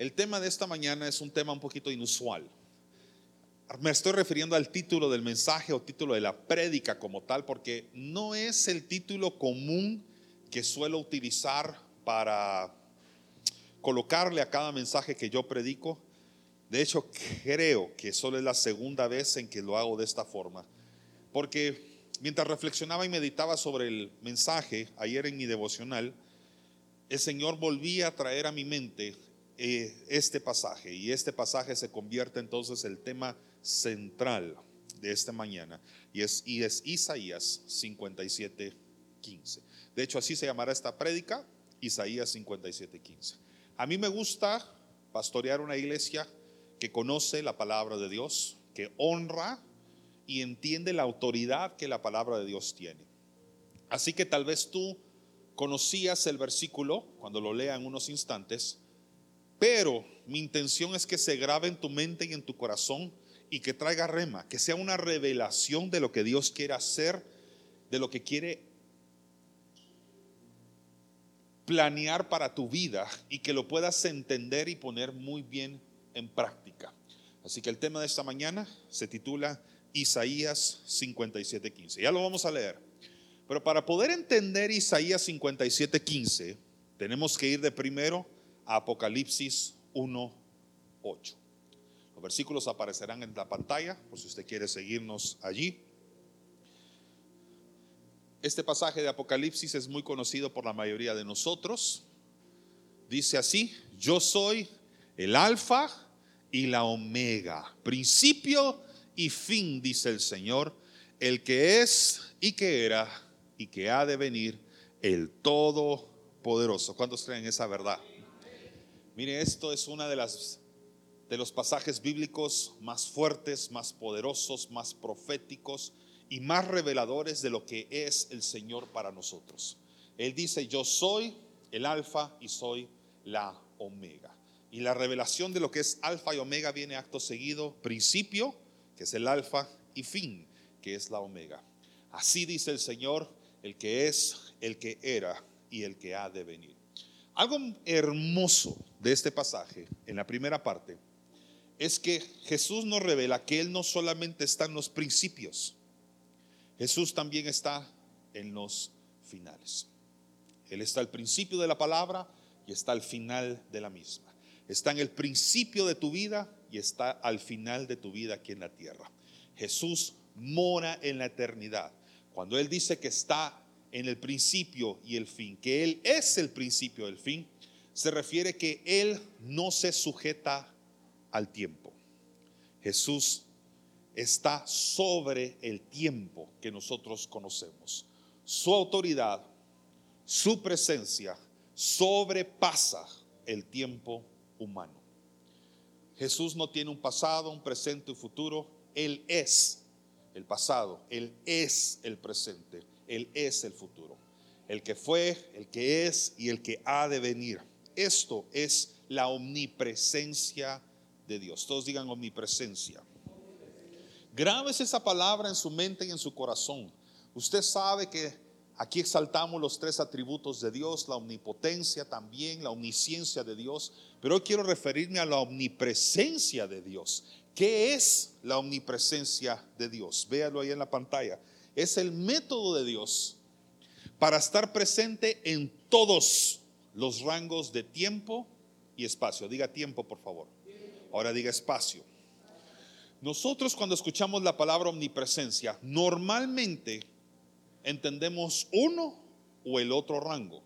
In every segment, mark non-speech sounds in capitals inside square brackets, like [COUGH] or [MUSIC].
El tema de esta mañana es un tema un poquito inusual. Me estoy refiriendo al título del mensaje o título de la prédica como tal, porque no es el título común que suelo utilizar para colocarle a cada mensaje que yo predico. De hecho, creo que solo es la segunda vez en que lo hago de esta forma. Porque mientras reflexionaba y meditaba sobre el mensaje ayer en mi devocional, el Señor volvía a traer a mi mente eh, este pasaje. Y este pasaje se convierte entonces en el tema central de esta mañana. Y es, y es Isaías 57, 15. De hecho, así se llamará esta prédica, Isaías 57, 15. A mí me gusta pastorear una iglesia que conoce la palabra de Dios, que honra y entiende la autoridad que la palabra de Dios tiene. Así que tal vez tú conocías el versículo cuando lo lea en unos instantes, pero mi intención es que se grabe en tu mente y en tu corazón y que traiga rema, que sea una revelación de lo que Dios quiere hacer, de lo que quiere planear para tu vida y que lo puedas entender y poner muy bien en práctica. Así que el tema de esta mañana se titula Isaías 57:15. Ya lo vamos a leer. Pero para poder entender Isaías 57:15, tenemos que ir de primero a Apocalipsis 1:8. Los versículos aparecerán en la pantalla por si usted quiere seguirnos allí. Este pasaje de Apocalipsis es muy conocido por la mayoría de nosotros. Dice así, yo soy el alfa y la omega, principio y fin, dice el Señor, el que es y que era y que ha de venir, el Todopoderoso. ¿Cuántos creen esa verdad? Mire, esto es una de las de los pasajes bíblicos más fuertes, más poderosos, más proféticos y más reveladores de lo que es el Señor para nosotros. Él dice, yo soy el alfa y soy la omega. Y la revelación de lo que es alfa y omega viene acto seguido, principio, que es el alfa, y fin, que es la omega. Así dice el Señor, el que es, el que era y el que ha de venir. Algo hermoso de este pasaje, en la primera parte, es que Jesús nos revela que Él no solamente está en los principios, Jesús también está en los finales. Él está al principio de la palabra y está al final de la misma. Está en el principio de tu vida y está al final de tu vida aquí en la tierra. Jesús mora en la eternidad. Cuando Él dice que está en el principio y el fin, que Él es el principio y el fin, se refiere que Él no se sujeta al tiempo. Jesús está sobre el tiempo que nosotros conocemos. Su autoridad, su presencia sobrepasa el tiempo humano. Jesús no tiene un pasado, un presente y futuro. Él es el pasado, Él es el presente, Él es el futuro. El que fue, el que es y el que ha de venir. Esto es la omnipresencia de Dios. Todos digan omnipresencia. Grabes esa palabra en su mente y en su corazón. Usted sabe que Aquí exaltamos los tres atributos de Dios, la omnipotencia también, la omnisciencia de Dios, pero hoy quiero referirme a la omnipresencia de Dios. ¿Qué es la omnipresencia de Dios? Véalo ahí en la pantalla. Es el método de Dios para estar presente en todos los rangos de tiempo y espacio. Diga tiempo, por favor. Ahora diga espacio. Nosotros cuando escuchamos la palabra omnipresencia, normalmente entendemos uno o el otro rango.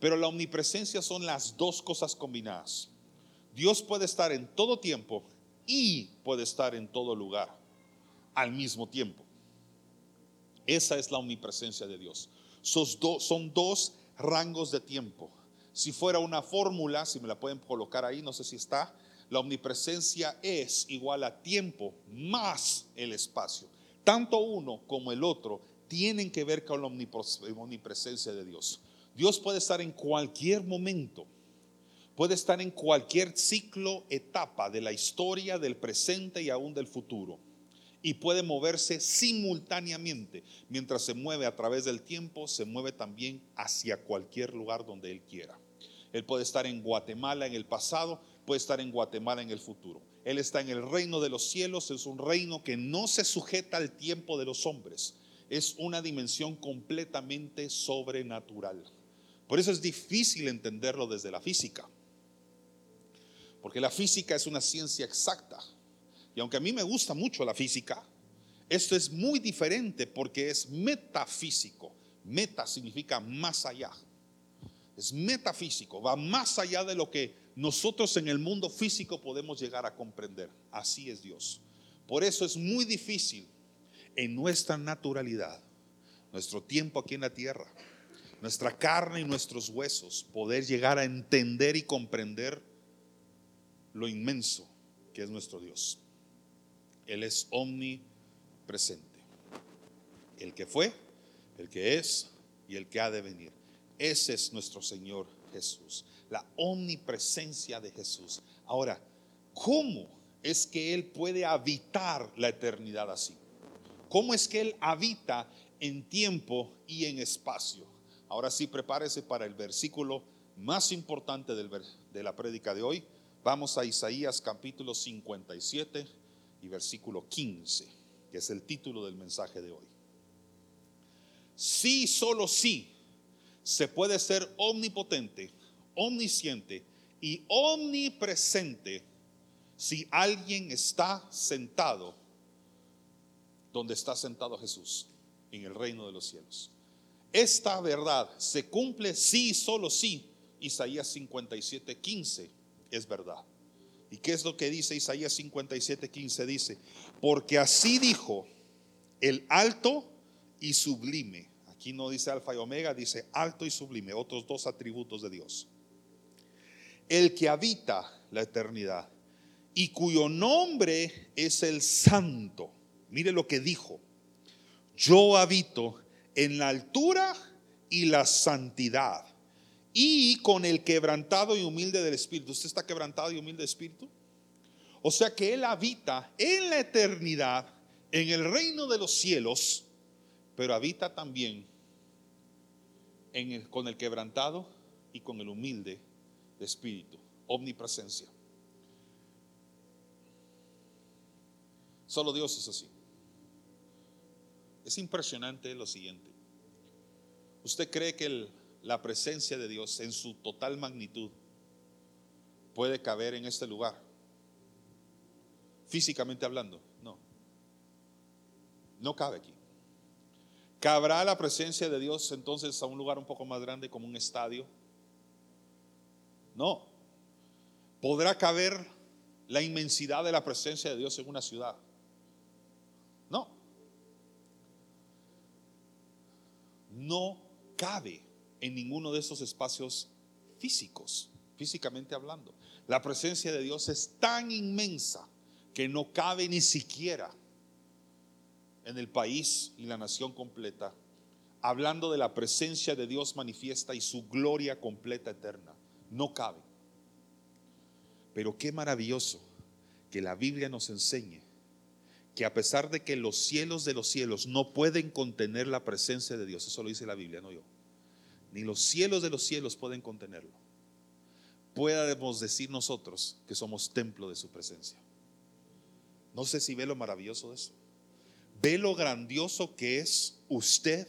Pero la omnipresencia son las dos cosas combinadas. Dios puede estar en todo tiempo y puede estar en todo lugar al mismo tiempo. Esa es la omnipresencia de Dios. Son, dos rangos de tiempo. Si fuera una fórmula, si me la pueden colocar ahí, no sé si está, la omnipresencia es igual a tiempo más el espacio. Tanto uno como el otro tienen que ver con la omnipresencia de Dios. Dios puede estar en cualquier momento, puede estar en cualquier ciclo, etapa de la historia, del presente y aún del futuro. Y puede moverse simultáneamente. Mientras se mueve a través del tiempo, se mueve también hacia cualquier lugar donde Él quiera. Él puede estar en Guatemala en el pasado, puede estar en Guatemala en el futuro. Él está en el reino de los cielos, es un reino que no se sujeta al tiempo de los hombres, es una dimensión completamente sobrenatural. Por eso es difícil entenderlo desde la física, porque la física es una ciencia exacta. Y aunque a mí me gusta mucho la física, esto es muy diferente porque es metafísico. Meta significa más allá. Es metafísico, va más allá de lo que nosotros en el mundo físico podemos llegar a comprender. Así es Dios. Por eso es muy difícil en nuestra naturalidad, nuestro tiempo aquí en la tierra, nuestra carne y nuestros huesos, poder llegar a entender y comprender lo inmenso que es nuestro Dios. Él es omnipresente. El que fue, el que es y el que ha de venir. Ese es nuestro Señor Jesús. La omnipresencia de Jesús. Ahora, ¿cómo es que Él puede habitar la eternidad así? ¿Cómo es que Él habita en tiempo y en espacio? Ahora sí, prepárese para el versículo más importante de la prédica de hoy. Vamos a Isaías capítulo 57 y versículo 15, que es el título del mensaje de hoy. Sí, solo sí, se puede ser omnipotente, omnisciente y omnipresente si alguien está sentado donde está sentado Jesús, en el reino de los cielos. Esta verdad se cumple sí, solo sí. Isaías 57, 15 es verdad. ¿Y qué es lo que dice Isaías 57, 15? Dice, porque así dijo el alto y sublime Aquí no dice alfa y omega, dice alto y sublime, otros dos atributos de Dios. El que habita la eternidad y cuyo nombre es el santo. Mire lo que dijo. Yo habito en la altura y la santidad y con el quebrantado y humilde del espíritu. ¿Usted está quebrantado y humilde de espíritu? O sea que Él habita en la eternidad, en el reino de los cielos, pero habita también con el quebrantado y con el humilde de espíritu, omnipresencia. Solo Dios es así. Es impresionante lo siguiente. ¿Usted cree que la presencia de Dios en su total magnitud puede caber en este lugar? Físicamente hablando, no. No cabe aquí. ¿Cabrá la presencia de Dios entonces a un lugar un poco más grande como un estadio? No. ¿Podrá caber la inmensidad de la presencia de Dios en una ciudad? No. No cabe en ninguno de esos espacios físicos, físicamente hablando. La presencia de Dios es tan inmensa que no cabe ni siquiera en el país y la nación completa, hablando de la presencia de Dios manifiesta y su gloria completa eterna. No cabe. Pero qué maravilloso que la Biblia nos enseñe que a pesar de que los cielos de los cielos no pueden contener la presencia de Dios, eso lo dice la Biblia, no yo, ni los cielos de los cielos pueden contenerlo, podemos decir nosotros que somos templo de su presencia. No sé si ve lo maravilloso de eso. Ve lo grandioso que es usted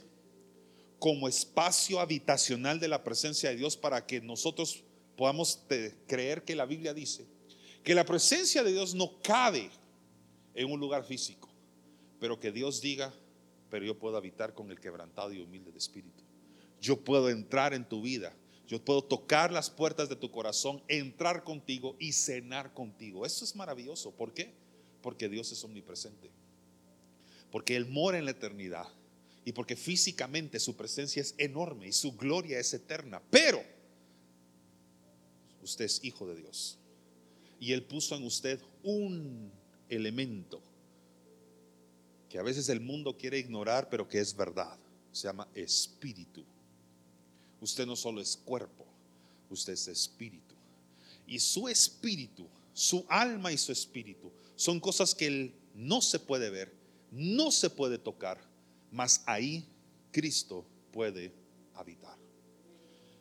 como espacio habitacional de la presencia de Dios para que nosotros podamos creer que la Biblia dice que la presencia de Dios no cabe en un lugar físico, pero que Dios diga, pero yo puedo habitar con el quebrantado y humilde de espíritu. Yo puedo entrar en tu vida, yo puedo tocar las puertas de tu corazón, entrar contigo y cenar contigo. Eso es maravilloso. ¿Por qué? Porque Dios es omnipresente porque Él mora en la eternidad y porque físicamente su presencia es enorme y su gloria es eterna. Pero usted es hijo de Dios y Él puso en usted un elemento que a veces el mundo quiere ignorar, pero que es verdad. Se llama espíritu. Usted no solo es cuerpo, usted es espíritu. Y su espíritu, su alma y su espíritu son cosas que Él no se puede ver, no se puede tocar, mas ahí Cristo puede habitar.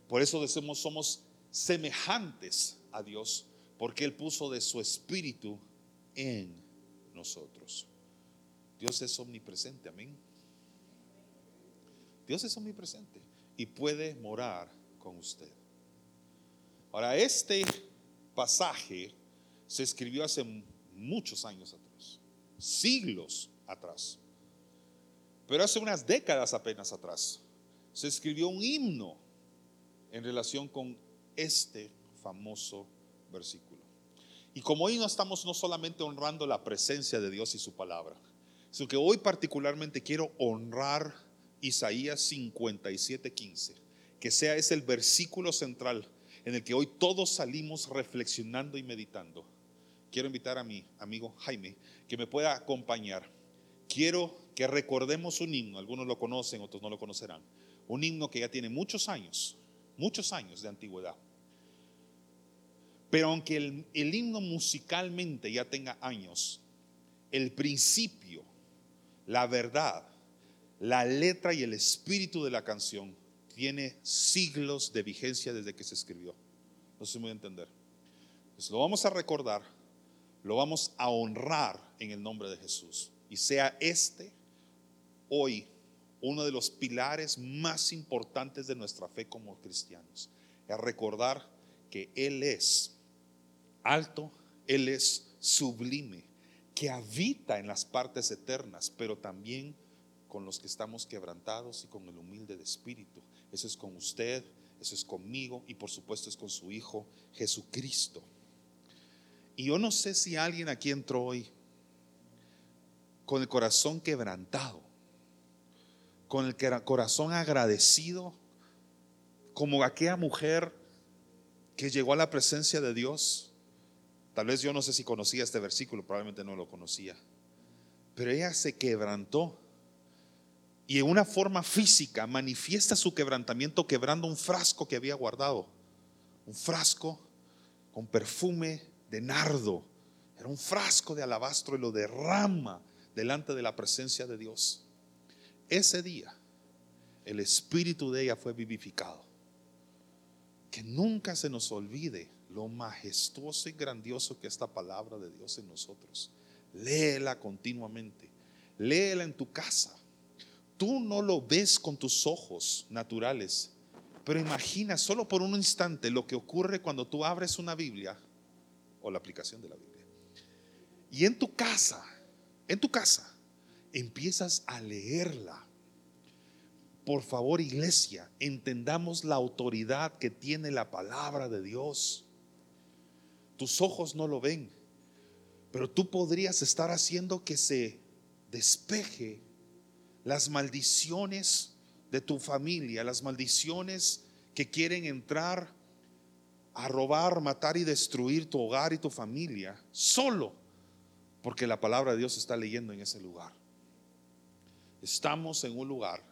Por eso decimos somos semejantes a Dios, porque Él puso de su espíritu en nosotros. Dios es omnipresente, amén. Dios es omnipresente y puede morar con usted. Ahora, este pasaje se escribió hace muchos años atrás, siglos atrás. Pero hace unas décadas apenas atrás se escribió un himno en relación con este famoso versículo. Y como hoy no estamos no solamente honrando la presencia de Dios y su palabra, sino que hoy particularmente quiero honrar Isaías 57:15, que sea ese el versículo central en el que hoy todos salimos reflexionando y meditando. Quiero invitar a mi amigo Jaime que me pueda acompañar. Quiero que recordemos un himno, algunos lo conocen, otros no lo conocerán. Un himno que ya tiene muchos años, muchos años de antigüedad. Pero aunque el, himno musicalmente ya tenga años, el principio, la verdad, la letra y el espíritu de la canción tiene siglos de vigencia desde que se escribió. No sé si entender. Pues lo vamos a recordar, lo vamos a honrar en el nombre de Jesús. Y sea este hoy uno de los pilares más importantes de nuestra fe como cristianos. Es recordar que Él es alto, Él es sublime, que habita en las partes eternas, pero también con los que estamos quebrantados y con el humilde de espíritu. Eso es con usted, eso es conmigo y por supuesto es con su Hijo Jesucristo. Y yo no sé si alguien aquí entró hoy con el corazón quebrantado, con el corazón agradecido, como aquella mujer que llegó a la presencia de Dios. Tal vez yo no sé si conocía este versículo, probablemente no lo conocía, pero ella se quebrantó y en una forma física manifiesta su quebrantamiento quebrando un frasco que había guardado. Un frasco con perfume de nardo. Era un frasco de alabastro y lo derrama delante de la presencia de Dios. Ese día el espíritu de ella fue vivificado. Que nunca se nos olvide lo majestuoso y grandioso que es palabra de Dios en nosotros. Léela continuamente. Léela en tu casa tú no lo ves con tus ojos naturales, pero imagina solo por un instante lo que ocurre cuando tú abres una Biblia o la aplicación de la Biblia. Y en tu casa, en tu casa, empiezas a leerla. Por favor, iglesia, entendamos la autoridad que tiene la palabra de Dios. Tus ojos no lo ven, pero tú podrías estar haciendo que se despeje las maldiciones de tu familia, las maldiciones que quieren entrar a robar, matar y destruir tu hogar y tu familia, solo porque la palabra de Dios está leyendo en ese lugar. Estamos en un lugar,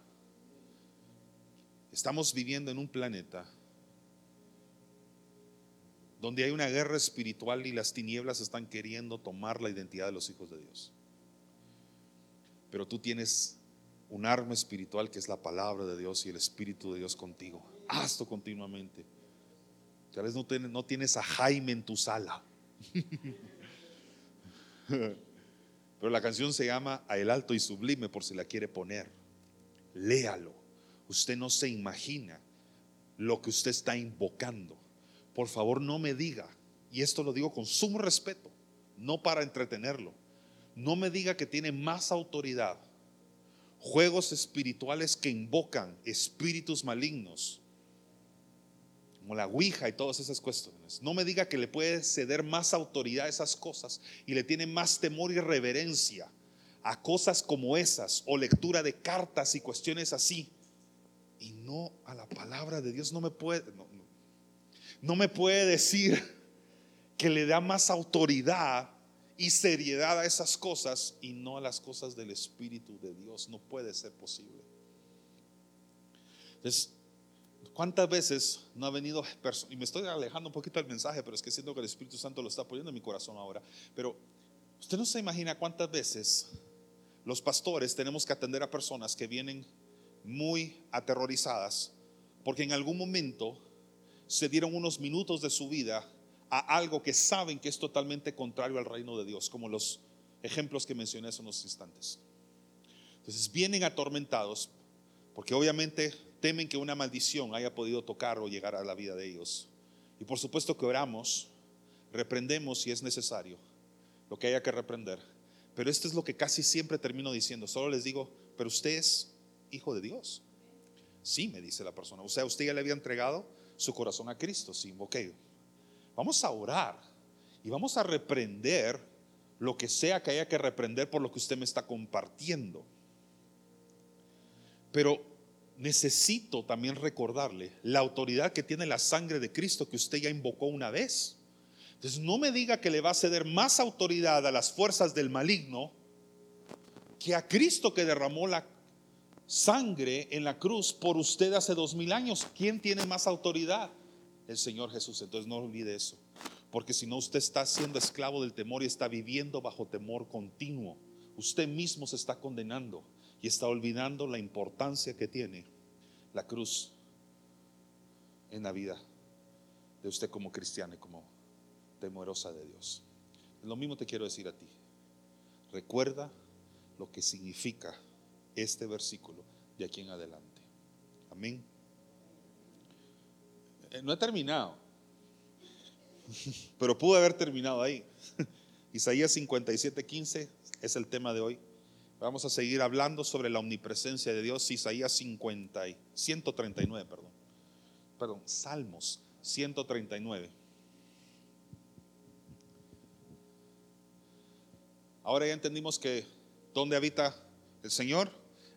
estamos viviendo en un planeta donde hay una guerra espiritual y las tinieblas están queriendo tomar la identidad de los hijos de Dios. Pero tú tienes un arma espiritual que es la palabra de Dios y el Espíritu de Dios contigo. Hazlo continuamente. Tal vez no tienes, no tienes a Jaime en tu sala. [LAUGHS] [LAUGHS] Pero la canción se llama A el alto y sublime por si la quiere poner. Léalo. Usted no se imagina lo que usted está invocando. Por favor, no me diga, y esto lo digo con sumo respeto, no para entretenerlo, no me diga que tiene más autoridad juegos espirituales que invocan espíritus malignos, como la Ouija y todas esas cuestiones. No me diga que le puede ceder más autoridad a esas cosas y le tiene más temor y reverencia a cosas como esas o lectura de cartas y cuestiones así y no a la palabra de Dios. No me puede, no, no me puede decir que le da más autoridad y seriedad a esas cosas y no a las cosas del Espíritu de Dios. No puede ser posible. Entonces, ¿cuántas veces no ha venido? Y me estoy alejando un poquito del mensaje, pero es que siento que el Espíritu Santo lo está poniendo en mi corazón ahora. Pero usted no se imagina cuántas veces los pastores tenemos que atender a personas que vienen muy aterrorizadas porque en algún momento se dieron unos minutos de su vida a algo que saben que es totalmente contrario al reino de Dios, como los ejemplos que mencioné hace unos instantes. Entonces vienen atormentados porque obviamente temen que una maldición haya podido tocar o llegar a la vida de ellos. Y por supuesto que oramos, reprendemos si es necesario lo que haya que reprender. Pero esto es lo que casi siempre termino diciendo. Solo les digo, pero usted es hijo de Dios. Sí, me dice la persona. O sea, usted ya le había entregado su corazón a Cristo. Sí, ok. Vamos a orar y vamos a reprender lo que sea que haya que reprender por lo que usted me está compartiendo. Pero necesito también recordarle la autoridad que tiene la sangre de Cristo que usted ya invocó una vez. Entonces no me diga que le va a ceder más autoridad a las fuerzas del maligno que a Cristo que derramó la sangre en la cruz por usted hace dos mil años. ¿Quién tiene más autoridad? El Señor Jesús. Entonces no olvide eso. Porque si no, usted está siendo esclavo del temor y está viviendo bajo temor continuo. Usted mismo se está condenando y está olvidando la importancia que tiene la cruz en la vida de usted como cristiano y como temerosa de Dios. Lo mismo te quiero decir a ti. Recuerda lo que significa este versículo de aquí en adelante. Amén. Eh, no he terminado, [LAUGHS] pero pude haber terminado ahí. [LAUGHS] Isaías 57, 15 es el tema de hoy. Vamos a seguir hablando sobre la omnipresencia de Dios. Isaías 50 y 139, perdón. Perdón, Salmos 139. Ahora ya entendimos que dónde habita el Señor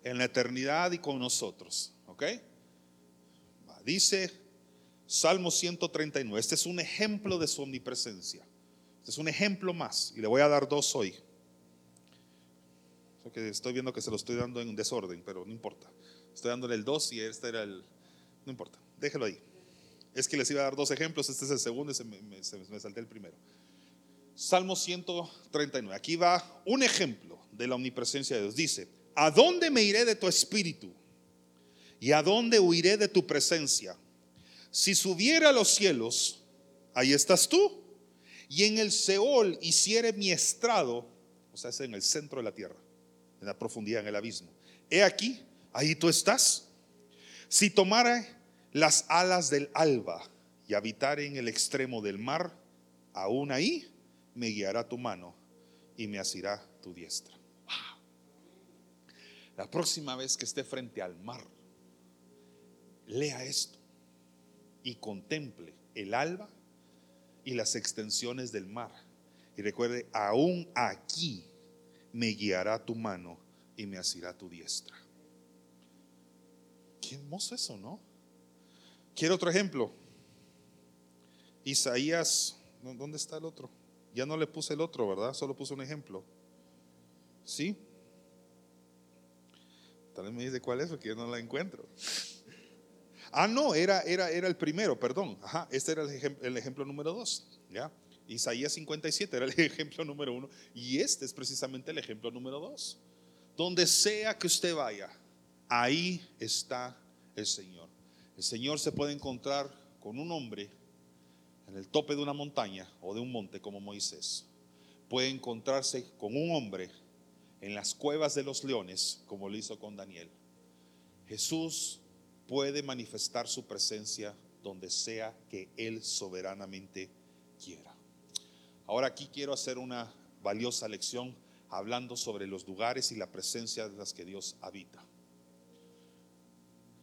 en la eternidad y con nosotros, ¿ok? Dice Salmo 139. Este es un ejemplo de su omnipresencia. Este es un ejemplo más y le voy a dar dos hoy que estoy viendo que se lo estoy dando en desorden, pero no importa. Estoy dándole el 2 y este era el... No importa, déjelo ahí. Es que les iba a dar dos ejemplos, este es el segundo y se me, me salté el primero. Salmo 139. Aquí va un ejemplo de la omnipresencia de Dios. Dice, ¿a dónde me iré de tu espíritu? ¿Y a dónde huiré de tu presencia? Si subiera a los cielos, ahí estás tú. Y en el Seol hiciere mi estrado, o sea, es en el centro de la tierra en la profundidad, en el abismo. He aquí, ahí tú estás. Si tomara las alas del alba y habitare en el extremo del mar, aún ahí me guiará tu mano y me asirá tu diestra. La próxima vez que esté frente al mar, lea esto y contemple el alba y las extensiones del mar. Y recuerde, aún aquí me guiará tu mano y me asirá tu diestra. Qué hermoso eso, ¿no? Quiero otro ejemplo. Isaías, ¿dónde está el otro? Ya no le puse el otro, ¿verdad? Solo puse un ejemplo. ¿Sí? Tal vez me dice cuál es porque yo no la encuentro. Ah, no, era, era, era el primero, perdón. Ajá, este era el ejemplo, el ejemplo número dos. ¿Ya? Isaías 57 era el [LAUGHS] ejemplo número uno y este es precisamente el ejemplo número dos. Donde sea que usted vaya, ahí está el Señor. El Señor se puede encontrar con un hombre en el tope de una montaña o de un monte como Moisés. Puede encontrarse con un hombre en las cuevas de los leones como lo hizo con Daniel. Jesús puede manifestar su presencia donde sea que Él soberanamente quiera. Ahora aquí quiero hacer una valiosa lección hablando sobre los lugares y la presencia de las que Dios habita.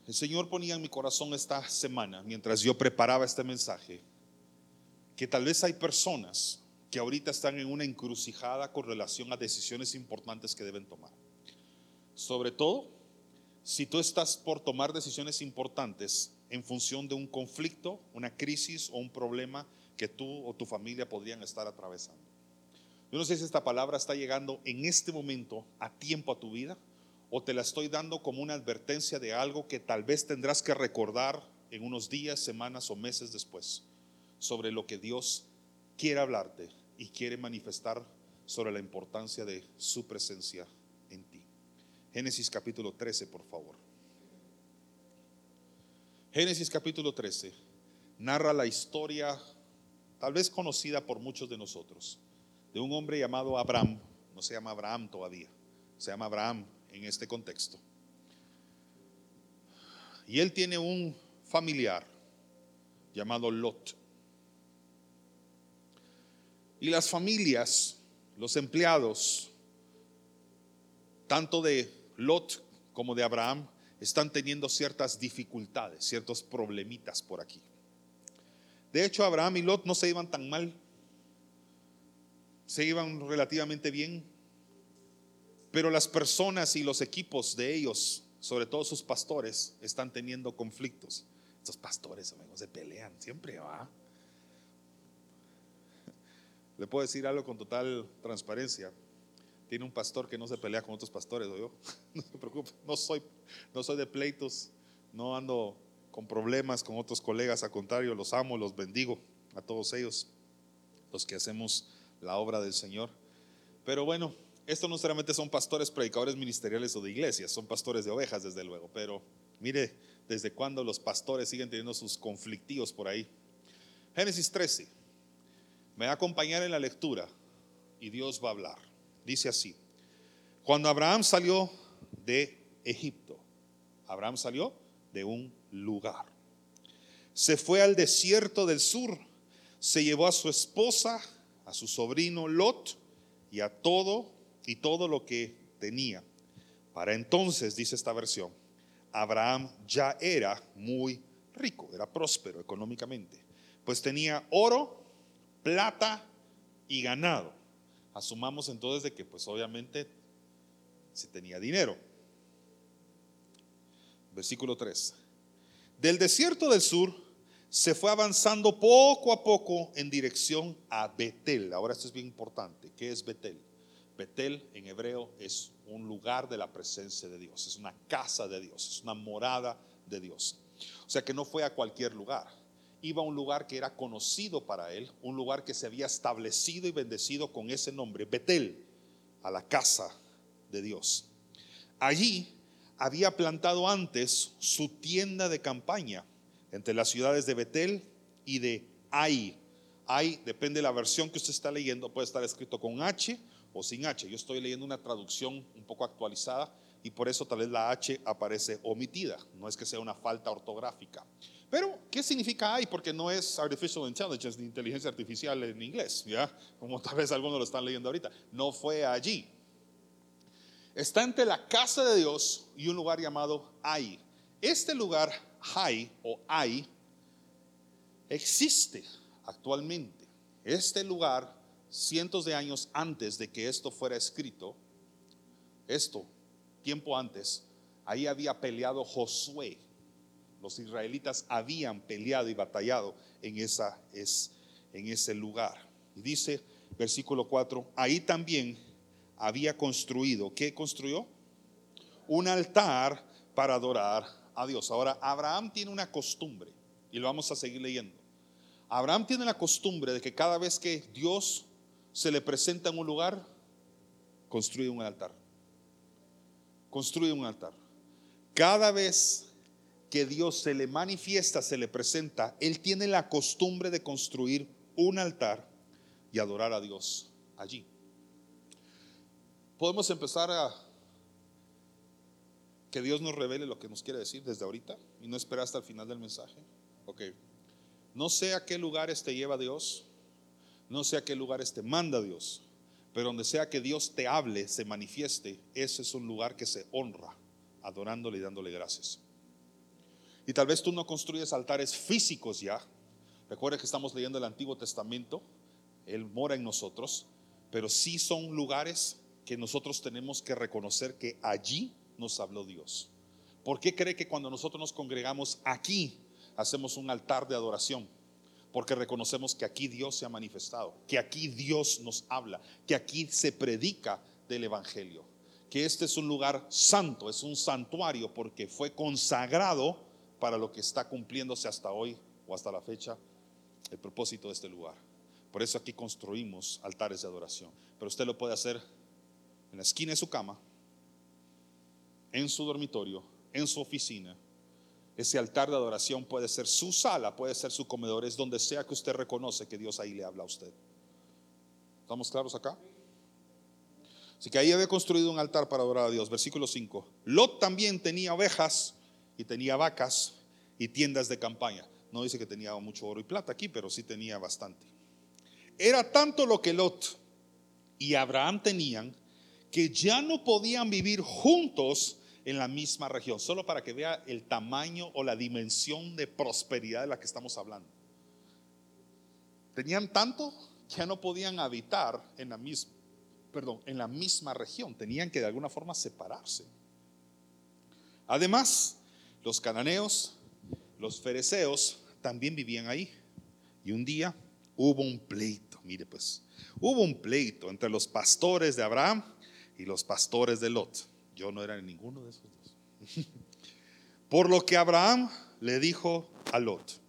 El Señor ponía en mi corazón esta semana, mientras yo preparaba este mensaje, que tal vez hay personas que ahorita están en una encrucijada con relación a decisiones importantes que deben tomar. Sobre todo, si tú estás por tomar decisiones importantes en función de un conflicto, una crisis o un problema que tú o tu familia podrían estar atravesando. Yo no sé si esta palabra está llegando en este momento a tiempo a tu vida o te la estoy dando como una advertencia de algo que tal vez tendrás que recordar en unos días, semanas o meses después sobre lo que Dios quiere hablarte y quiere manifestar sobre la importancia de su presencia en ti. Génesis capítulo 13, por favor. Génesis capítulo 13 narra la historia tal vez conocida por muchos de nosotros, de un hombre llamado Abraham. No se llama Abraham todavía, se llama Abraham en este contexto. Y él tiene un familiar llamado Lot. Y las familias, los empleados, tanto de Lot como de Abraham, están teniendo ciertas dificultades, ciertos problemitas por aquí. De hecho, Abraham y Lot no se iban tan mal, se iban relativamente bien, pero las personas y los equipos de ellos, sobre todo sus pastores, están teniendo conflictos. Estos pastores, amigos, se pelean, siempre va. Le puedo decir algo con total transparencia. Tiene un pastor que no se pelea con otros pastores, ¿o yo? [LAUGHS] No se preocupe, no soy, no soy de pleitos, no ando con problemas con otros colegas, al contrario, los amo, los bendigo a todos ellos, los que hacemos la obra del Señor. Pero bueno, esto no solamente son pastores, predicadores ministeriales o de iglesias, son pastores de ovejas, desde luego, pero mire desde cuándo los pastores siguen teniendo sus conflictivos por ahí. Génesis 13, me va a acompañar en la lectura y Dios va a hablar. Dice así, cuando Abraham salió de Egipto, Abraham salió de un lugar. Se fue al desierto del sur, se llevó a su esposa, a su sobrino Lot y a todo y todo lo que tenía. Para entonces, dice esta versión, Abraham ya era muy rico, era próspero económicamente, pues tenía oro, plata y ganado. Asumamos entonces de que pues obviamente si tenía dinero. Versículo 3. Del desierto del sur se fue avanzando poco a poco en dirección a Betel. Ahora esto es bien importante. ¿Qué es Betel? Betel en hebreo es un lugar de la presencia de Dios, es una casa de Dios, es una morada de Dios. O sea que no fue a cualquier lugar, iba a un lugar que era conocido para él, un lugar que se había establecido y bendecido con ese nombre, Betel, a la casa de Dios. Allí había plantado antes su tienda de campaña entre las ciudades de Betel y de Ai. Ai, depende de la versión que usted está leyendo, puede estar escrito con H o sin H. Yo estoy leyendo una traducción un poco actualizada y por eso tal vez la H aparece omitida. No es que sea una falta ortográfica. Pero, ¿qué significa AI? Porque no es artificial intelligence ni inteligencia artificial en inglés, ¿ya? Como tal vez algunos lo están leyendo ahorita. No fue allí. Está entre la casa de Dios y un lugar llamado Ai. Este lugar, Ai o Ai, existe actualmente. Este lugar, cientos de años antes de que esto fuera escrito, esto, tiempo antes, ahí había peleado Josué los israelitas habían peleado y batallado en, esa, es, en ese lugar. Y dice, versículo 4, ahí también había construido, ¿qué construyó? Un altar para adorar a Dios. Ahora, Abraham tiene una costumbre, y lo vamos a seguir leyendo. Abraham tiene la costumbre de que cada vez que Dios se le presenta en un lugar, construye un altar. Construye un altar. Cada vez que Dios se le manifiesta, se le presenta, Él tiene la costumbre de construir un altar y adorar a Dios allí. Podemos empezar a que Dios nos revele lo que nos quiere decir desde ahorita y no esperar hasta el final del mensaje. Ok. No sé a qué lugares te lleva Dios, no sé a qué lugares te manda Dios, pero donde sea que Dios te hable, se manifieste, ese es un lugar que se honra, adorándole y dándole gracias. Y tal vez tú no construyes altares físicos ya. Recuerda que estamos leyendo el Antiguo Testamento. Él mora en nosotros. Pero sí son lugares que nosotros tenemos que reconocer que allí nos habló Dios. ¿Por qué cree que cuando nosotros nos congregamos aquí hacemos un altar de adoración? Porque reconocemos que aquí Dios se ha manifestado, que aquí Dios nos habla, que aquí se predica del Evangelio, que este es un lugar santo, es un santuario porque fue consagrado para lo que está cumpliéndose hasta hoy o hasta la fecha el propósito de este lugar. Por eso aquí construimos altares de adoración. Pero usted lo puede hacer en la esquina de su cama, en su dormitorio, en su oficina, Ese altar de adoración puede ser su sala, puede ser su comedor, es donde sea que usted reconoce que Dios ahí le habla a usted. ¿Estamos claros acá? Así que ahí había construido un altar para adorar a Dios. Versículo 5. Lot también tenía ovejas y tenía vacas y tiendas de campaña. No dice que tenía mucho oro y plata aquí, pero sí tenía bastante. Era tanto lo que Lot y Abraham tenían que ya no podían vivir juntos en la misma región, solo para que vea el tamaño o la dimensión de prosperidad de la que estamos hablando. Tenían tanto que ya no podían habitar en la misma, perdón, en la misma región, tenían que de alguna forma separarse. Además, los cananeos, los fereceos también vivían ahí. Y un día hubo un pleito, mire pues, hubo un pleito entre los pastores de Abraham y los pastores de Lot. Yo no era ninguno de esos dos. [LAUGHS] Por lo que Abraham le dijo a Lot,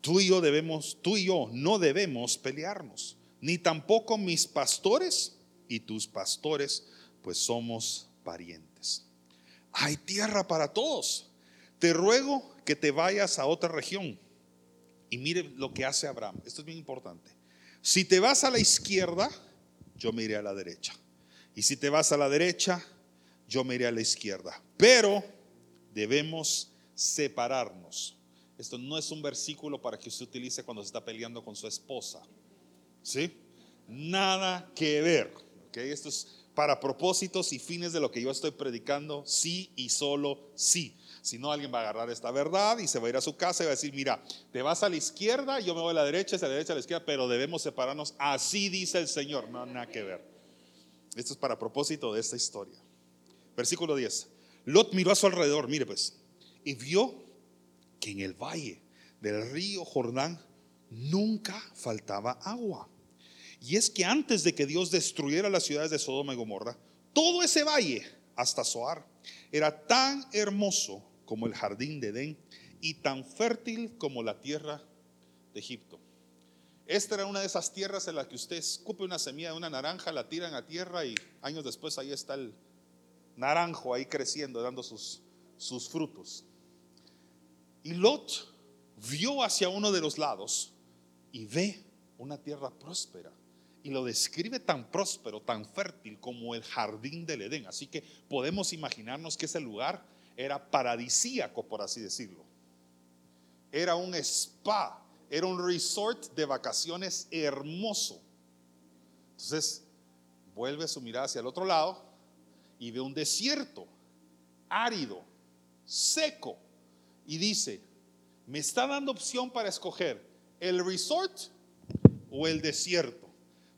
tú y yo debemos, tú y yo no debemos pelearnos, ni tampoco mis pastores y tus pastores, pues somos parientes. Hay tierra para todos. Te ruego que te vayas a otra región. Y mire lo que hace Abraham. Esto es bien importante. Si te vas a la izquierda, yo me iré a la derecha. Y si te vas a la derecha, yo me iré a la izquierda. Pero debemos separarnos. Esto no es un versículo para que usted utilice cuando se está peleando con su esposa. ¿Sí? Nada que ver. ¿okay? Esto es para propósitos y fines de lo que yo estoy predicando, sí y solo sí. Si no, alguien va a agarrar esta verdad y se va a ir a su casa y va a decir, mira, te vas a la izquierda, yo me voy a la derecha, a la derecha, a la izquierda, pero debemos separarnos. Así dice el Señor. No, nada que ver. Esto es para propósito de esta historia. Versículo 10. Lot miró a su alrededor, mire pues, y vio que en el valle del río Jordán nunca faltaba agua. Y es que antes de que Dios destruyera las ciudades de Sodoma y Gomorra, todo ese valle hasta Zoar era tan hermoso como el jardín de Edén y tan fértil como la tierra de Egipto. Esta era una de esas tierras en las que usted escupe una semilla de una naranja, la tiran a tierra y años después ahí está el naranjo ahí creciendo, dando sus, sus frutos. Y Lot vio hacia uno de los lados y ve una tierra próspera. Y lo describe tan próspero, tan fértil como el jardín del Edén. Así que podemos imaginarnos que ese lugar era paradisíaco, por así decirlo. Era un spa, era un resort de vacaciones hermoso. Entonces, vuelve su mirada hacia el otro lado y ve un desierto, árido, seco, y dice, me está dando opción para escoger el resort o el desierto.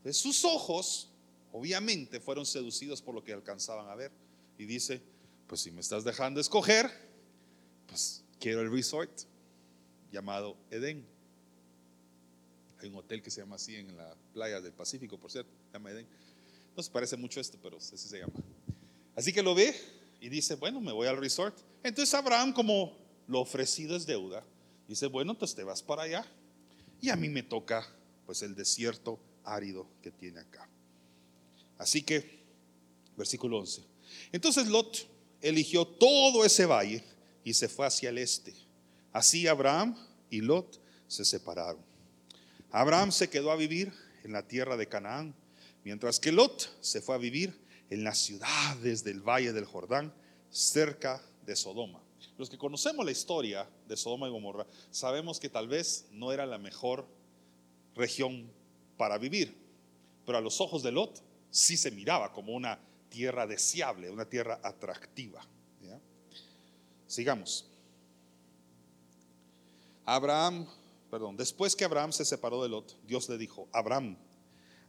De sus ojos, obviamente, fueron seducidos por lo que alcanzaban a ver. Y dice, pues si me estás dejando escoger, pues quiero el resort llamado Edén. Un hotel que se llama así en la playa del Pacífico, por cierto, llama Edén. No se parece mucho a esto, pero así se llama. Así que lo ve y dice, bueno, me voy al resort. Entonces Abraham, como lo ofrecido es deuda, dice, bueno, entonces te vas para allá. Y a mí me toca pues el desierto árido que tiene acá. Así que, versículo 11. Entonces Lot eligió todo ese valle y se fue hacia el este. Así Abraham y Lot se separaron. Abraham se quedó a vivir en la tierra de Canaán, mientras que Lot se fue a vivir en las ciudades del valle del Jordán, cerca de Sodoma. Los que conocemos la historia de Sodoma y Gomorra, sabemos que tal vez no era la mejor región para vivir. Pero a los ojos de Lot sí se miraba como una tierra deseable, una tierra atractiva. Sigamos. Abraham, perdón, después que Abraham se separó de Lot, Dios le dijo, Abraham,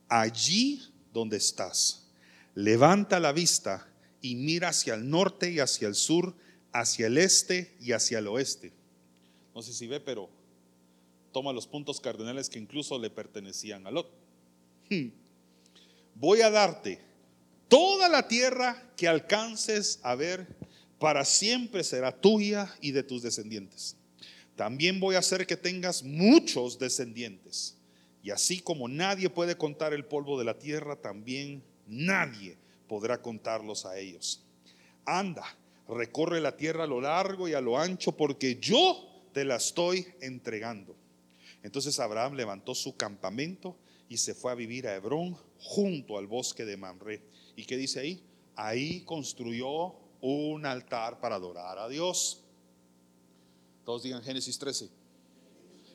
allí donde estás, levanta la vista y mira hacia el norte y hacia el sur, hacia el este y hacia el oeste. No sé si ve, pero toma los puntos cardinales que incluso le pertenecían a Lot. Hmm. Voy a darte toda la tierra que alcances a ver, para siempre será tuya y de tus descendientes. También voy a hacer que tengas muchos descendientes. Y así como nadie puede contar el polvo de la tierra, también nadie podrá contarlos a ellos. Anda, recorre la tierra a lo largo y a lo ancho porque yo te la estoy entregando. Entonces Abraham levantó su campamento y se fue a vivir a Hebrón junto al bosque de Manré. ¿Y qué dice ahí? Ahí construyó un altar para adorar a Dios. Todos digan Génesis 13.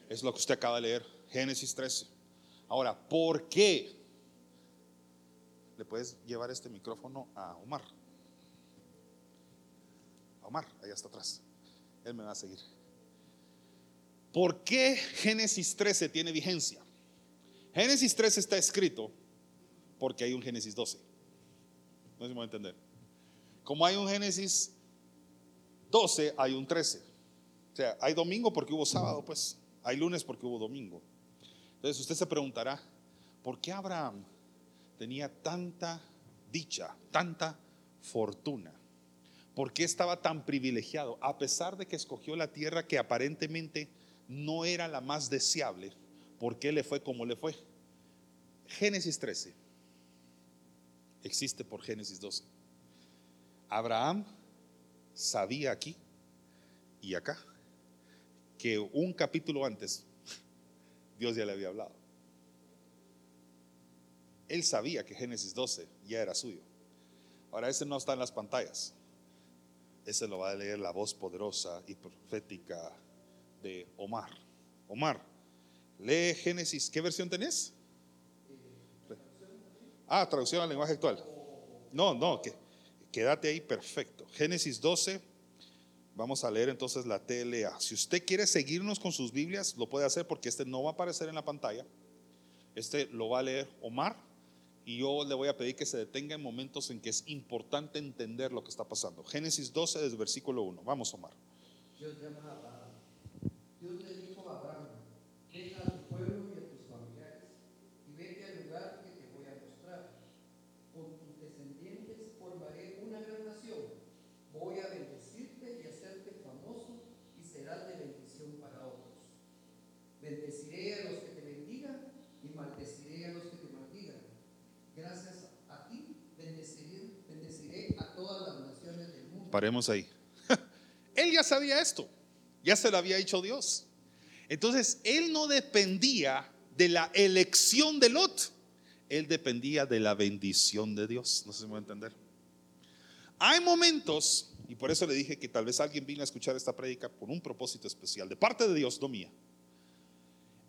Es lo que usted acaba de leer, Génesis 13. Ahora, ¿por qué? Le puedes llevar este micrófono a Omar. Omar, allá está atrás. Él me va a seguir. ¿Por qué Génesis 13 tiene vigencia? Génesis 13 está escrito porque hay un Génesis 12. No si me a entender. Como hay un Génesis 12, hay un 13. O sea, hay domingo porque hubo sábado, pues. Hay lunes porque hubo domingo. Entonces usted se preguntará, ¿por qué Abraham tenía tanta dicha, tanta fortuna? ¿Por qué estaba tan privilegiado? A pesar de que escogió la tierra que aparentemente no era la más deseable, ¿por qué le fue como le fue? Génesis 13 existe por Génesis 12. Abraham sabía aquí y acá que un capítulo antes Dios ya le había hablado. Él sabía que Génesis 12 ya era suyo. Ahora ese no está en las pantallas. Ese lo va a leer la voz poderosa y profética de Omar. Omar, lee Génesis. ¿Qué versión tenés? Ah, traducción al lenguaje actual. No, no, que, quédate ahí perfecto. Génesis 12, vamos a leer entonces la TLA. Si usted quiere seguirnos con sus Biblias, lo puede hacer porque este no va a aparecer en la pantalla. Este lo va a leer Omar y yo le voy a pedir que se detenga en momentos en que es importante entender lo que está pasando. Génesis 12, desde versículo 1. Vamos, Omar. Dios llama a Abraham. Dios le dijo a Abraham, deja a tu pueblo y a tus familiares y vete al lugar que te voy a mostrar. Con tus descendientes formaré una gran nación. Voy a bendecirte y hacerte famoso y serás de bendición para otros. Bendeciré a los que te bendigan y maldeciré a los que te maldigan. Gracias a ti bendeciré, bendeciré a todas las naciones del mundo. Paremos ahí. [LAUGHS] Él ya sabía esto, ya se lo había dicho Dios. Entonces, él no dependía de la elección de Lot, él dependía de la bendición de Dios. No sé si me voy a entender. Hay momentos, y por eso le dije que tal vez alguien vino a escuchar esta prédica por un propósito especial, de parte de Dios, no mía,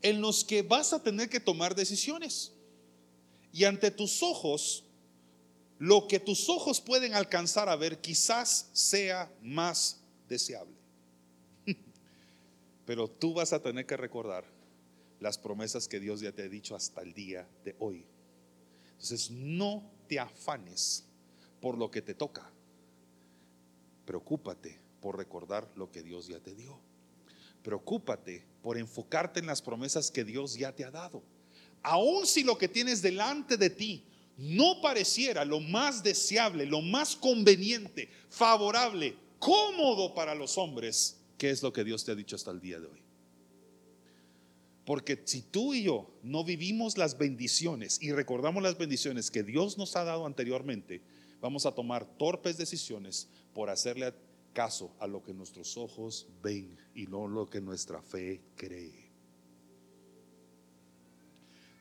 en los que vas a tener que tomar decisiones. Y ante tus ojos, lo que tus ojos pueden alcanzar a ver quizás sea más deseable. [LAUGHS] Pero tú vas a tener que recordar las promesas que Dios ya te ha dicho hasta el día de hoy. Entonces, no te afanes por lo que te toca. Preocúpate por recordar lo que Dios ya te dio. Preocúpate por enfocarte en las promesas que Dios ya te ha dado. Aun si lo que tienes delante de ti no pareciera lo más deseable, lo más conveniente, favorable, cómodo para los hombres, ¿qué es lo que Dios te ha dicho hasta el día de hoy? Porque si tú y yo no vivimos las bendiciones y recordamos las bendiciones que Dios nos ha dado anteriormente, vamos a tomar torpes decisiones por hacerle caso a lo que nuestros ojos ven y no lo que nuestra fe cree.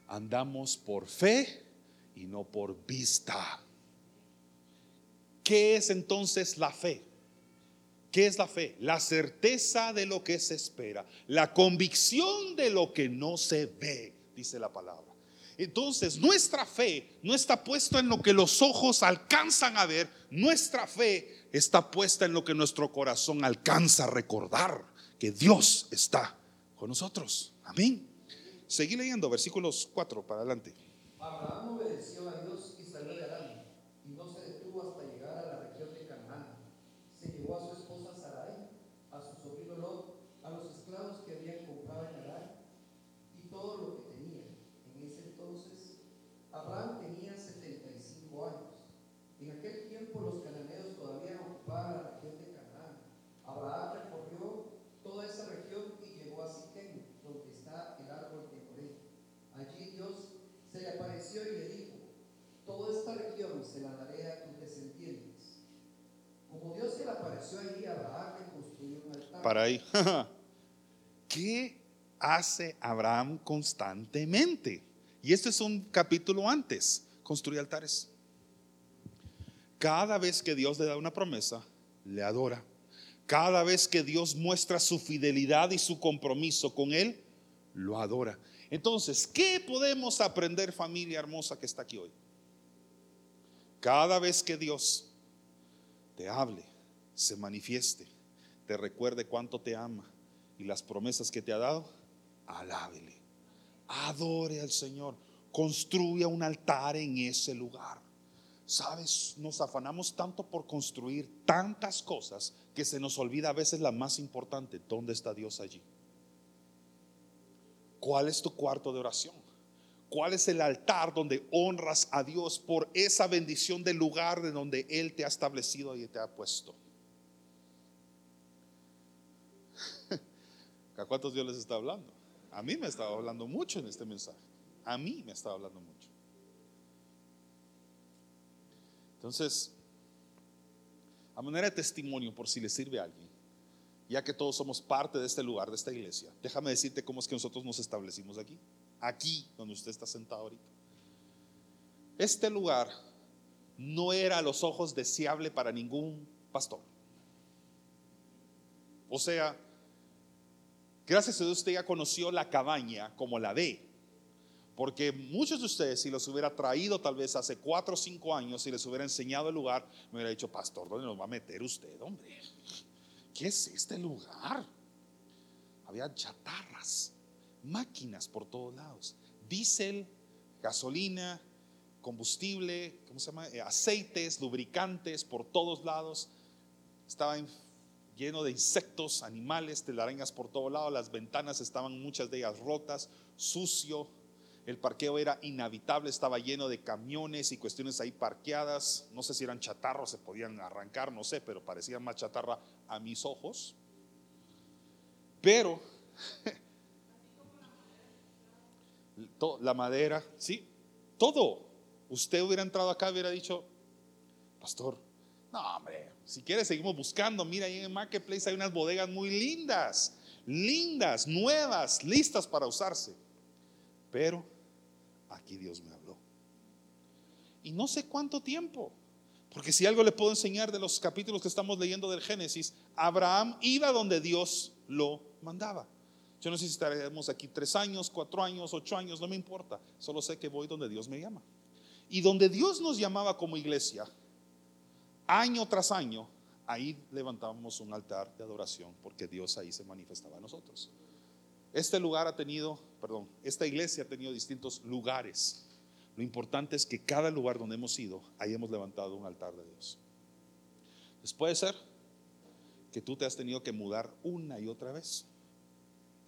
Andamos por fe y no por vista. ¿Qué es entonces la fe? ¿Qué es la fe? La certeza de lo que se espera, la convicción de lo que no se ve, dice la palabra. Entonces, nuestra fe no está puesta en lo que los ojos alcanzan a ver, nuestra fe está puesta en lo que nuestro corazón alcanza a recordar, que Dios está con nosotros. Amén. Seguí leyendo versículos 4 para adelante obedeció a Dios y salió de Arán, y no se detuvo hasta llegar a la región de Canaán. Se llevó a su esposa Sarai, a su sobrino Lot, a los esclavos que habían comprado en Arán, y todo lo que tenía. En ese entonces, Abraham tenía 75 años. En aquel tiempo los cananeos todavía ocupaban la región de Canaán. Abraham recorrió toda esa región y llegó a Siquem, donde está el árbol de Moré. Allí Dios se le apareció y le dijo, todo para ahí. [LAUGHS] ¿Qué hace Abraham constantemente? Y este es un capítulo antes, construir altares. Cada vez que Dios le da una promesa, le adora. Cada vez que Dios muestra su fidelidad y su compromiso con Él, lo adora. Entonces, ¿qué podemos aprender familia hermosa que está aquí hoy? Cada vez que Dios te hable, se manifieste, te recuerde cuánto te ama y las promesas que te ha dado, alábele, adore al Señor, construya un altar en ese lugar. Sabes, nos afanamos tanto por construir tantas cosas que se nos olvida a veces la más importante, ¿dónde está Dios allí? ¿Cuál es tu cuarto de oración? ¿Cuál es el altar donde honras a Dios por esa bendición del lugar de donde Él te ha establecido y te ha puesto? ¿A cuántos Dios les está hablando? A mí me estaba hablando mucho en este mensaje. A mí me estaba hablando mucho. Entonces, a manera de testimonio, por si le sirve a alguien, ya que todos somos parte de este lugar, de esta iglesia, déjame decirte cómo es que nosotros nos establecimos aquí, aquí donde usted está sentado ahorita. Este lugar no era a los ojos deseable para ningún pastor. O sea, gracias a Dios usted ya conoció la cabaña como la ve. Porque muchos de ustedes, si los hubiera traído tal vez hace cuatro o cinco años, si les hubiera enseñado el lugar, me hubiera dicho, pastor, ¿dónde nos va a meter usted, hombre? ¿Qué es este lugar? Había chatarras, máquinas por todos lados, diésel, gasolina, combustible, ¿cómo se llama? Eh, aceites, lubricantes por todos lados. Estaba lleno de insectos, animales, telarañas por todos lados. Las ventanas estaban muchas de ellas rotas, sucio. El parqueo era inhabitable, estaba lleno de camiones y cuestiones ahí parqueadas. No sé si eran chatarros, se podían arrancar, no sé, pero parecían más chatarra a mis ojos. Pero [LAUGHS] la madera, sí, todo. Usted hubiera entrado acá y hubiera dicho, pastor, no, hombre, si quiere seguimos buscando. Mira, ahí en el Marketplace hay unas bodegas muy lindas, lindas, nuevas, listas para usarse. Pero aquí Dios me habló. Y no sé cuánto tiempo. Porque si algo le puedo enseñar de los capítulos que estamos leyendo del Génesis, Abraham iba donde Dios lo mandaba. Yo no sé si estaremos aquí tres años, cuatro años, ocho años, no me importa. Solo sé que voy donde Dios me llama. Y donde Dios nos llamaba como iglesia, año tras año, ahí levantábamos un altar de adoración porque Dios ahí se manifestaba a nosotros. Este lugar ha tenido, perdón, esta iglesia ha tenido distintos lugares lo importante es que cada lugar donde hemos ido, ahí hemos levantado un altar de Dios. Pues puede ser que tú te has tenido que mudar una y otra vez.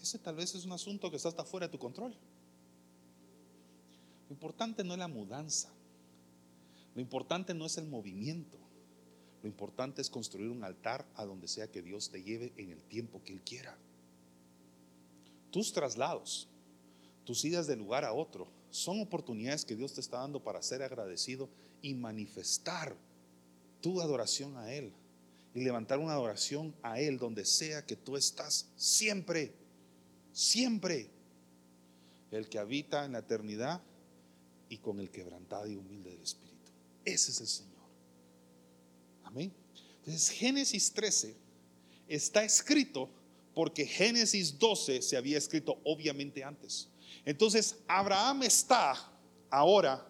Ese tal vez es un asunto que está hasta fuera de tu control. Lo importante no es la mudanza. Lo importante no es el movimiento. Lo importante es construir un altar a donde sea que Dios te lleve en el tiempo que Él quiera. Tus traslados, tus idas de lugar a otro, son oportunidades que Dios te está dando para ser agradecido y manifestar tu adoración a Él. Y levantar una adoración a Él donde sea que tú estás siempre, siempre. El que habita en la eternidad y con el quebrantado y humilde del Espíritu. Ese es el Señor. Amén. Entonces Génesis 13 está escrito porque Génesis 12 se había escrito obviamente antes. Entonces, Abraham está ahora,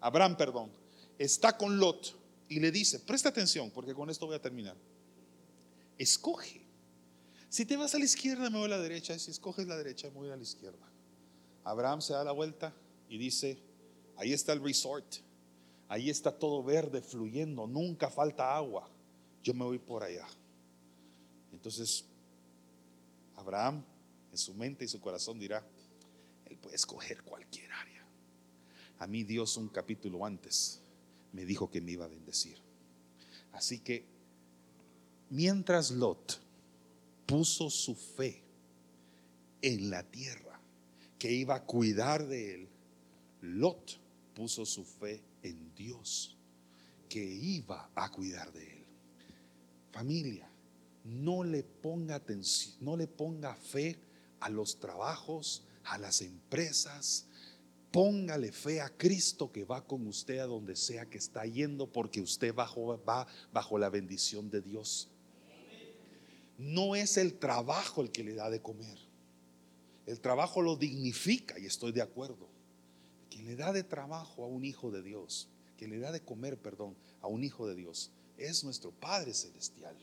Abraham, perdón, está con Lot y le dice, presta atención, porque con esto voy a terminar. Escoge. Si te vas a la izquierda, me voy a la derecha. Si escoges la derecha, me voy a la izquierda. Abraham se da la vuelta y dice, ahí está el resort. Ahí está todo verde, fluyendo. Nunca falta agua. Yo me voy por allá. Entonces, Abraham en su mente y su corazón dirá, puede escoger cualquier área. A mí Dios un capítulo antes me dijo que me iba a bendecir. Así que mientras Lot puso su fe en la tierra, que iba a cuidar de él, Lot puso su fe en Dios, que iba a cuidar de él. Familia, no le ponga atención, no le ponga fe a los trabajos, a las empresas. Póngale fe a Cristo que va con usted a donde sea que está yendo porque usted bajo, va bajo la bendición de Dios. No es el trabajo el que le da de comer. El trabajo lo dignifica y estoy de acuerdo. Quien le da de trabajo a un hijo de Dios, quien le da de comer, perdón, a un hijo de Dios, es nuestro Padre Celestial.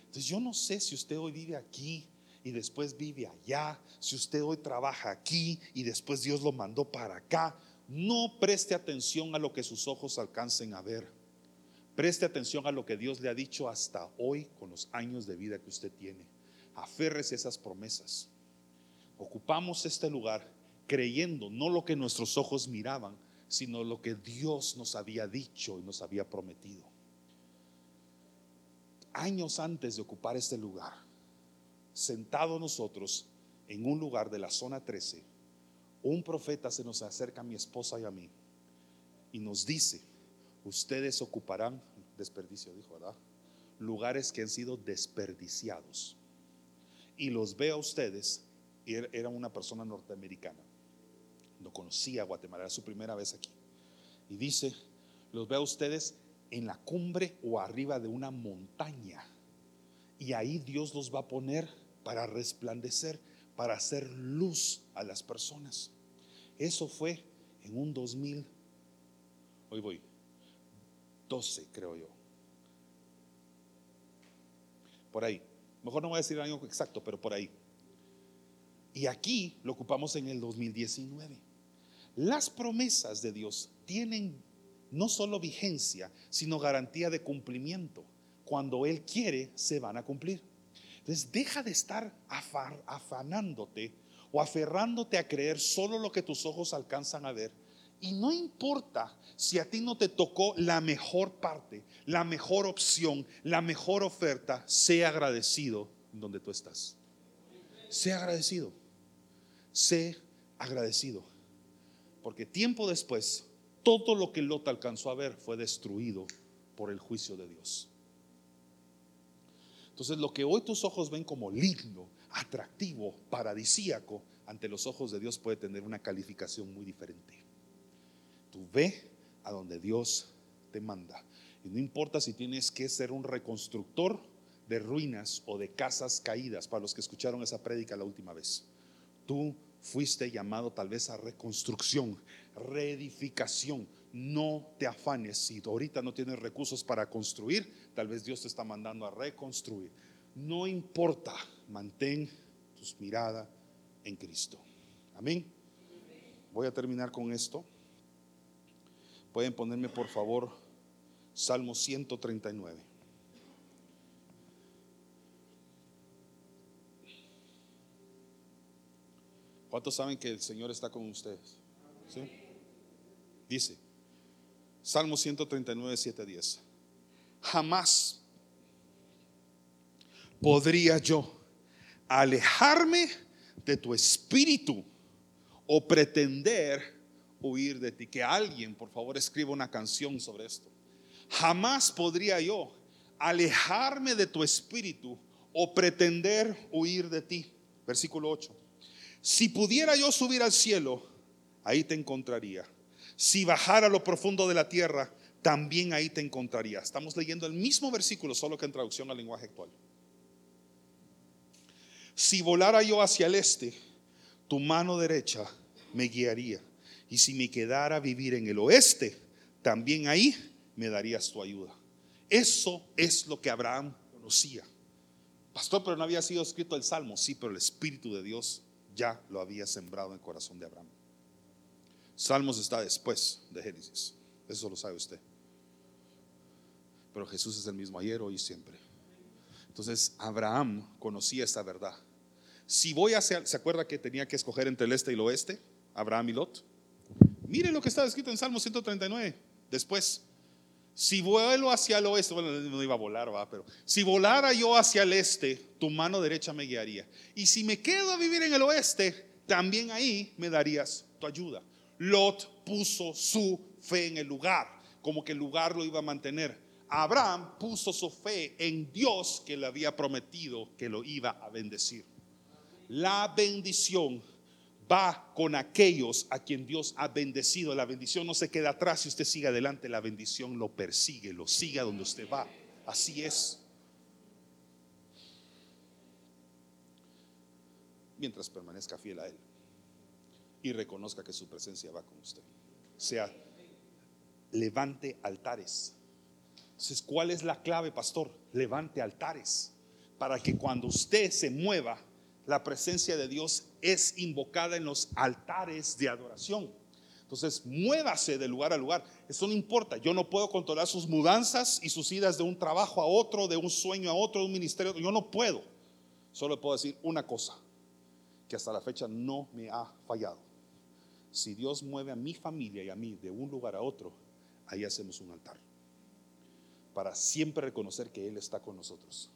Entonces yo no sé si usted hoy vive aquí y después vive allá, si usted hoy trabaja aquí y después Dios lo mandó para acá, no preste atención a lo que sus ojos alcancen a ver. Preste atención a lo que Dios le ha dicho hasta hoy con los años de vida que usted tiene. Aférrese esas promesas. Ocupamos este lugar creyendo no lo que nuestros ojos miraban, sino lo que Dios nos había dicho y nos había prometido años antes de ocupar este lugar, sentado nosotros en un lugar de la zona 13, un profeta se nos acerca a mi esposa y a mí y nos dice, ustedes ocuparán, desperdicio dijo, ¿verdad? Lugares que han sido desperdiciados. Y los veo a ustedes, era una persona norteamericana, no conocía Guatemala, era su primera vez aquí. Y dice, los veo a ustedes en la cumbre o arriba de una montaña. Y ahí Dios los va a poner para resplandecer, para hacer luz a las personas. Eso fue en un 2000, hoy voy, 12 creo yo. Por ahí. Mejor no voy a decir el año exacto, pero por ahí. Y aquí lo ocupamos en el 2019. Las promesas de Dios tienen no solo vigencia, sino garantía de cumplimiento. Cuando Él quiere, se van a cumplir. Entonces, deja de estar afanándote o aferrándote a creer solo lo que tus ojos alcanzan a ver. Y no importa si a ti no te tocó la mejor parte, la mejor opción, la mejor oferta, sea agradecido donde tú estás. Sé agradecido. Sé agradecido. Porque tiempo después todo lo que Lot alcanzó a ver fue destruido por el juicio de Dios. Entonces lo que hoy tus ojos ven como lindo, atractivo, paradisíaco, ante los ojos de Dios puede tener una calificación muy diferente. Tú ve a donde Dios te manda. Y no importa si tienes que ser un reconstructor de ruinas o de casas caídas, para los que escucharon esa prédica la última vez. Tú fuiste llamado tal vez a reconstrucción, reedificación. No te afanes si ahorita no tienes recursos para construir, tal vez Dios te está mandando a reconstruir. No importa, mantén tus mirada en Cristo. Amén. Voy a terminar con esto. Pueden ponerme por favor Salmo 139. ¿Cuántos saben que el Señor está con ustedes? Dice, Salmo 139, 7, 10. Jamás podría yo alejarme de tu espíritu o pretender huir de ti. Que alguien, por favor, escriba una canción sobre esto. Jamás podría yo alejarme de tu espíritu o pretender huir de ti. Versículo 8. Si pudiera yo subir al cielo, ahí te encontraría. Si bajara a lo profundo de la tierra, también ahí te encontraría. Estamos leyendo el mismo versículo, solo que en traducción al lenguaje actual. Si volara yo hacia el este, tu mano derecha me guiaría. Y si me quedara a vivir en el oeste, también ahí me darías tu ayuda. Eso es lo que Abraham conocía. Pastor, pero no había sido escrito el Salmo. Sí, pero el Espíritu de Dios ya lo había sembrado en el corazón de Abraham. Salmos está después de Génesis, eso lo sabe usted. Pero Jesús es el mismo ayer, hoy y siempre. Entonces Abraham conocía esta verdad. Si voy hacia, ¿se acuerda que tenía que escoger entre el este y el oeste? Abraham y Lot. Mire lo que está escrito en Salmo 139. Después, si vuelo hacia el oeste, bueno, no iba a volar, va, pero si volara yo hacia el este, tu mano derecha me guiaría. Y si me quedo a vivir en el oeste, también ahí me darías tu ayuda. Lot puso su fe en el lugar, como que el lugar lo iba a mantener. Abraham puso su fe en Dios que le había prometido que lo iba a bendecir. La bendición va con aquellos a quien Dios ha bendecido. La bendición no se queda atrás si usted sigue adelante, la bendición lo persigue, lo sigue donde usted va. Así es. Mientras permanezca fiel a Él y reconozca que su presencia va con usted. Sea, levante altares. Entonces, ¿cuál es la clave, pastor? Levante altares para que cuando usted se mueva, la presencia de Dios es invocada en los altares de adoración. Entonces, muévase de lugar a lugar. Eso no importa. Yo no puedo controlar sus mudanzas y sus idas de un trabajo a otro, de un sueño a otro, de un ministerio. Yo no puedo. Solo puedo decir una cosa, que hasta la fecha no me ha fallado. Si Dios mueve a mi familia y a mí de un lugar a otro, ahí hacemos un altar. Para siempre reconocer que Él está con nosotros.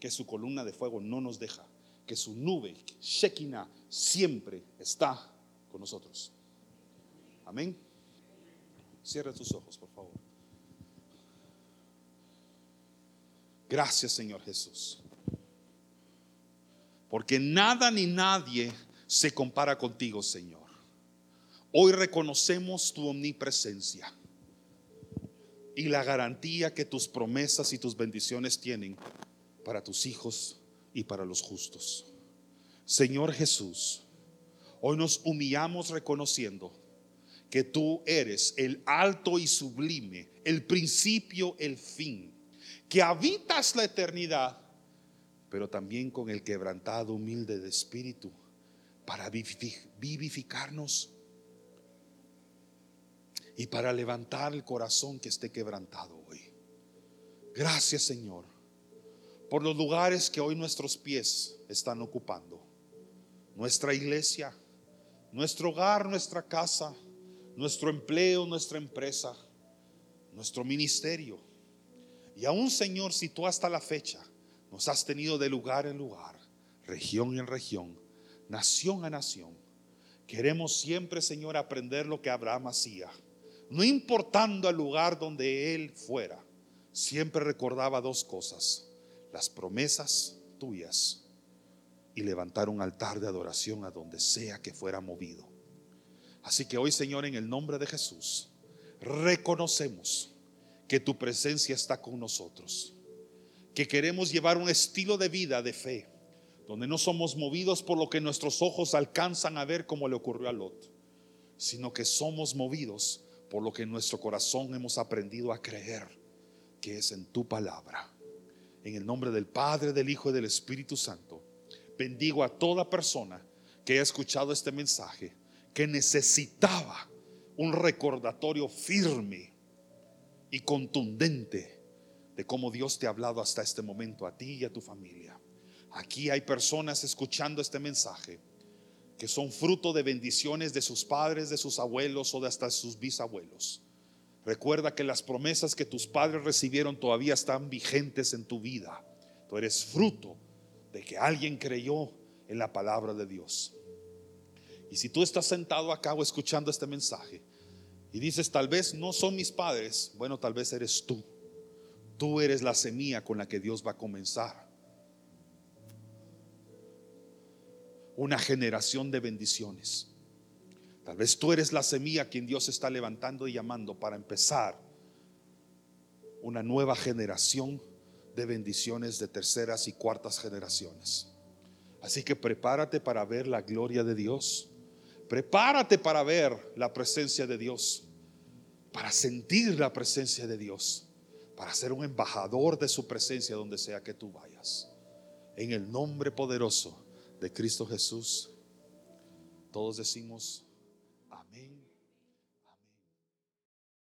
Que su columna de fuego no nos deja que su nube, Shekinah, siempre está con nosotros. Amén. Cierra tus ojos, por favor. Gracias, Señor Jesús. Porque nada ni nadie se compara contigo, Señor. Hoy reconocemos tu omnipresencia y la garantía que tus promesas y tus bendiciones tienen para tus hijos y para los justos. Señor Jesús, hoy nos humillamos reconociendo que tú eres el alto y sublime, el principio, el fin, que habitas la eternidad, pero también con el quebrantado humilde de espíritu para vivificarnos y para levantar el corazón que esté quebrantado hoy. Gracias Señor por los lugares que hoy nuestros pies están ocupando. Nuestra iglesia, nuestro hogar, nuestra casa, nuestro empleo, nuestra empresa, nuestro ministerio. Y aún Señor, si tú hasta la fecha nos has tenido de lugar en lugar, región en región, nación a nación, queremos siempre, Señor, aprender lo que Abraham hacía. No importando el lugar donde él fuera, siempre recordaba dos cosas las promesas tuyas y levantar un altar de adoración a donde sea que fuera movido. Así que hoy, Señor, en el nombre de Jesús, reconocemos que tu presencia está con nosotros, que queremos llevar un estilo de vida de fe, donde no somos movidos por lo que nuestros ojos alcanzan a ver como le ocurrió a Lot, sino que somos movidos por lo que en nuestro corazón hemos aprendido a creer, que es en tu palabra. En el nombre del Padre, del Hijo y del Espíritu Santo, bendigo a toda persona que haya escuchado este mensaje, que necesitaba un recordatorio firme y contundente de cómo Dios te ha hablado hasta este momento a ti y a tu familia. Aquí hay personas escuchando este mensaje que son fruto de bendiciones de sus padres, de sus abuelos o de hasta sus bisabuelos Recuerda que las promesas que tus padres recibieron todavía están vigentes en tu vida. Tú eres fruto de que alguien creyó en la palabra de Dios. Y si tú estás sentado acá o escuchando este mensaje y dices, tal vez no son mis padres, bueno, tal vez eres tú. Tú eres la semilla con la que Dios va a comenzar. Una generación de bendiciones. Tal vez tú eres la semilla quien Dios está levantando y llamando para empezar una nueva generación de bendiciones de terceras y cuartas generaciones. Así que prepárate para ver la gloria de Dios. Prepárate para ver la presencia de Dios. Para sentir la presencia de Dios. Para ser un embajador de su presencia donde sea que tú vayas. En el nombre poderoso de Cristo Jesús. Todos decimos.